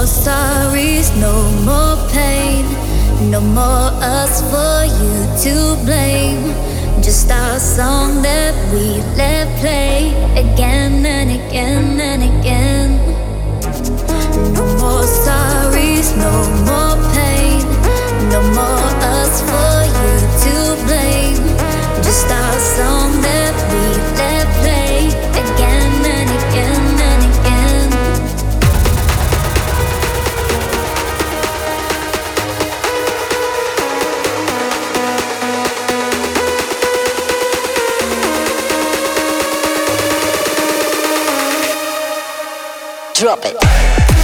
No more sorries, no more pain. No more us for you to blame. Just our song that we let play again and again. Drop it.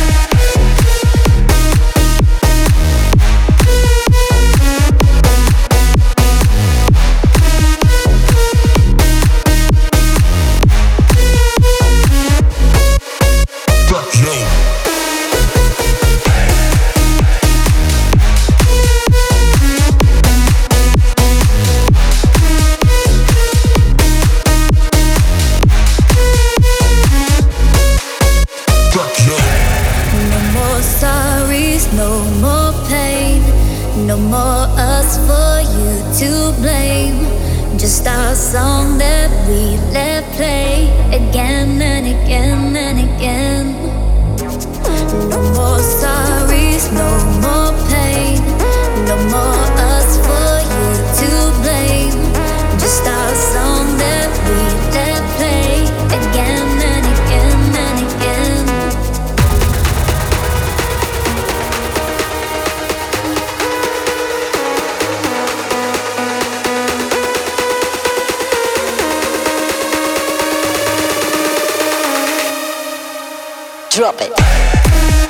Sorries, no more pain. No more us for you to blame. Just our song that we let play Drop it.